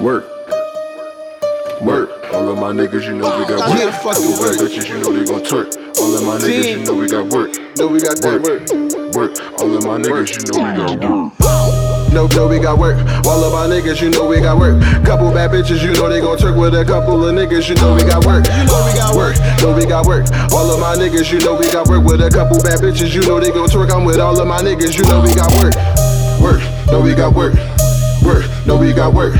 Work. Work. All of my niggas, you know we got work. Yeah, fucking Couple bad work. bitches, you know they gon' twerk. All of my niggas, you know we got work. No, we got Work. work. Work. All of my niggas, you know we got work. No, no, we got work. All of my niggas, you know we got work. Couple bad bitches, you know they gon' twerk with a couple of niggas, you know we got work. You know we got work. No, we got work. All of my niggas, you know we got work with a couple bad bitches, you know they gon' twerk. I'm with all of my niggas, you know we got work. Work. No, we got work. Work. No, we got work.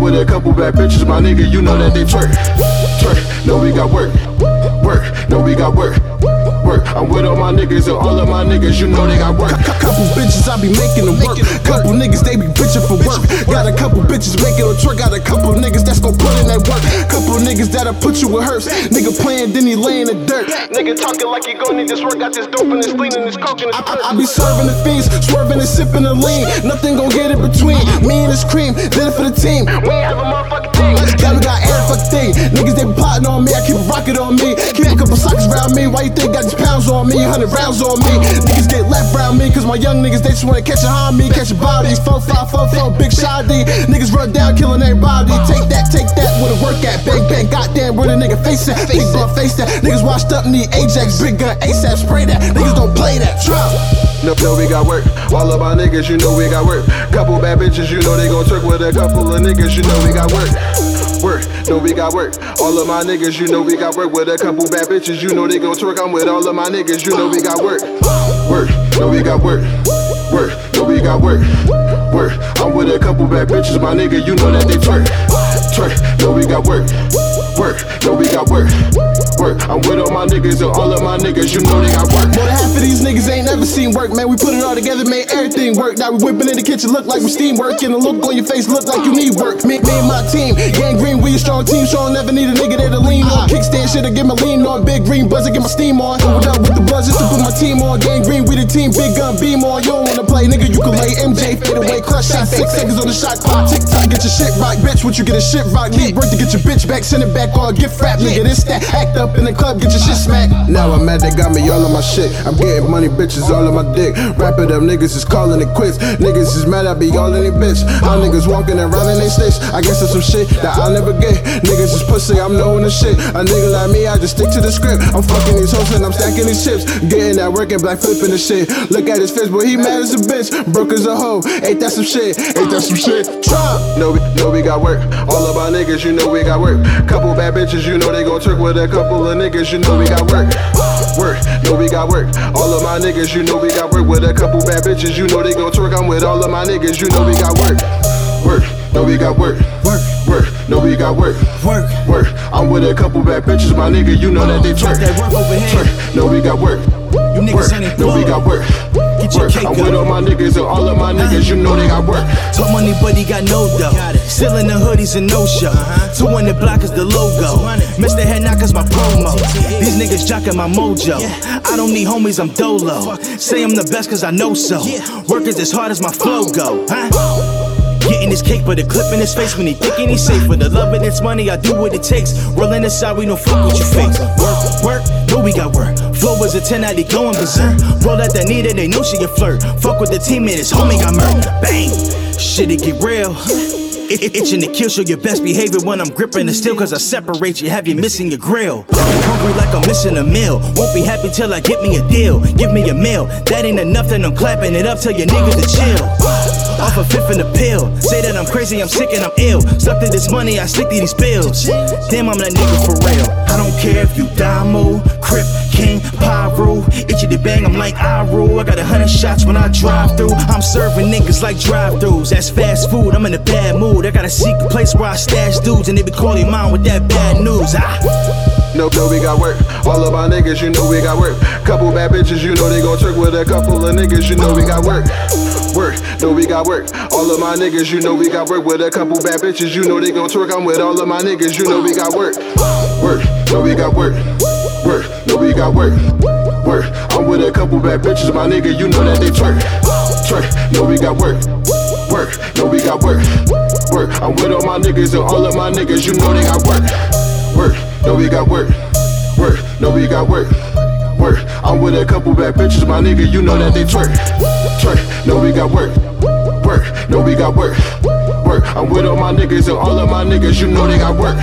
With a couple bad bitches, my nigga, you know that they twerk. Twerk. No, we got work. Work. No, we got work. Work. I'm with all my niggas and all of my niggas, you know they got work. Couple bitches I be making them work. Couple niggas they be bitching for work. Got a couple bitches making them twerk. Got a couple niggas that's gon' put in that work. Couple niggas that'll put you with hurts. Nigga playing, then he lay in the dirt. Nigga talking like he gon' need this work. Got this dope and this lean and this coke and this I, I, I be serving the fiends, swerving and sipping the lean. Nothing gon' get in between. Me and this cream, did it for the team. We ain't have a motherfucking thing. Yeah, we got Niggas they plotting on me. I keep a rocket on me. Keep a couple sockets around me. Why you think got these pounds on me? Hundred rounds on me. Niggas get left around me. Cause my young niggas they just wanna catch a homie, catch a bodies. Four, five, four, four, big shoddy. Niggas run down, killing everybody. Take that, take that, where the work at. Bang, bang, goddamn, where the nigga face at. Big blunt face that. Niggas washed up, need Ajax, big gun, ASAP, spray that. Niggas don't play that. Drop. No, no, we got work. All of my niggas, you know we got work. Couple bad bitches, you know they gon' twerk with a couple of niggas, you know we got work. Work, no, we got work. All of my niggas, you know we got work with a couple bad bitches, you know they gon' twerk. I'm with all of my niggas, you know we got work. Work, no, we got work. Work, no, we got work. Work, I'm with a couple bad bitches, my nigga, you know that they twerk. Twerk, no, we got work. Work, no, we got work. Work, I'm with all my niggas and all of my niggas, you know they got work. More than half of these niggas ain't never seen work, man. We put it all together, made everything work. Now we whipping in the kitchen, look like we steam work. And the look on your face look like you need work. Me, me and my team, gang green, we a strong team, so I never need a nigga there to lean on. Kickstand shit to get my lean on. Big green buzzer, get my steam on. Hold up with the buzz just to put my team on. Gang green, we the team, big gun, beam on. You don't wanna play, nigga, you can lay MJ, fade away, crush shot, six seconds on the shot clock. Tick tock, get your shit right, bitch. What you get a shit right? Need work to get your bitch back, send it back or get rap, nigga. This that, act up in the club, get your shit smacked. Now I'm mad, they got me all on my shit. I'm getting money, bitches all on my dick. It up, niggas is calling it quits. Niggas is mad, I be all in it, bitch. All niggas walking around in they sticks. I guess it's some shit that I'll never get. Niggas is pussy, I'm knowing the shit. A nigga like me, I just stick to the script. I'm fucking these hoes and I'm stacking these chips. Getting that work and black flipping the shit. Look at his face, boy, he mad as a bitch. Broke as a hoe. Ain't that some shit? Ain't that some shit? Trump! No, we, no, we got work. All of our niggas, you know we got work. Couple bad bitches, you know they gon' twerk with a couple of niggas, you know we got work. Work, no, we got work. All of my niggas, you know we got work with a couple bad bitches, you know they gon' twerk. I'm with all of my niggas, you know we got work. Work, no, we got work. Work. Work, no, we got work. Work. Work, I'm with a couple bad bitches, my nigga, you know that they twerk. work over here. Twerk, no, we got work. You niggas Work, no, we got work. Get your Work, cake I'm up. with all my niggas and all of my niggas, you know they got work. Talk money, but he got no dough. Still in the hoodies and no show. 200 block is the logo. Mr. Head Knockers my promo. These niggas jocking my mojo. I don't need homies, I'm dolo. Say I'm the best cause I know so. Work is as hard as my flow go. Huh? Getting his cake, but a clip in his face when he thinking he's safe. For the love and its money, I do what it takes. Rolling aside, we don't fuck with your face. Work, work, no, we got work. Flow was a 10 out, he going berserk. Roll out that needed, they know she a flirt. Fuck with the team, and his homie got murked. Bang, shit, it get real. It, it, itching to kill, show your best behavior when I'm gripping the steel. Cause I separate you, have you missing your grill. Hungry like I'm missing a meal. Won't be happy till I get me a deal. Give me a meal. That ain't enough, then I'm clapping it up. Tell your niggas to chill. Off a fifth in the pill. Say that I'm crazy, I'm sick and I'm ill. Stuck to this money, I stick to these bills. Damn, I'm that nigga for real. I don't care if you Damu, Crip, King, Piru. Itchy to bang, I'm like I rule. I got a hundred shots when I drive through. I'm serving niggas like drive throughs. That's fast food, I'm in a bad mood. I got a secret place where I stash dudes, and they be calling mine with that bad news. Ah. No, no, we got work. All of my niggas, you know we got work. Couple bad bitches, you know they gon' twerk with a couple of niggas, you know we got work. Work, no, we got work. All of my niggas, you know we got work with a couple bad bitches, you know they gon' twerk. I'm with all of my niggas, you know we got work. Work, no, we got work. We got work. Work, I'm with a couple bad bitches, my nigga, you know that they twerk. Twerk, no, we got work. Work, no, we got work. Work, I'm with all my niggas and all of my niggas, you know they got work. Work, no, we got work. Work, no, we got work. Work, I'm with a couple bad bitches, my nigga, you know that they twerk. Twerk, no, we got work. Work, no, we got work. Work, I'm with all my niggas and all of my niggas, you know they got work.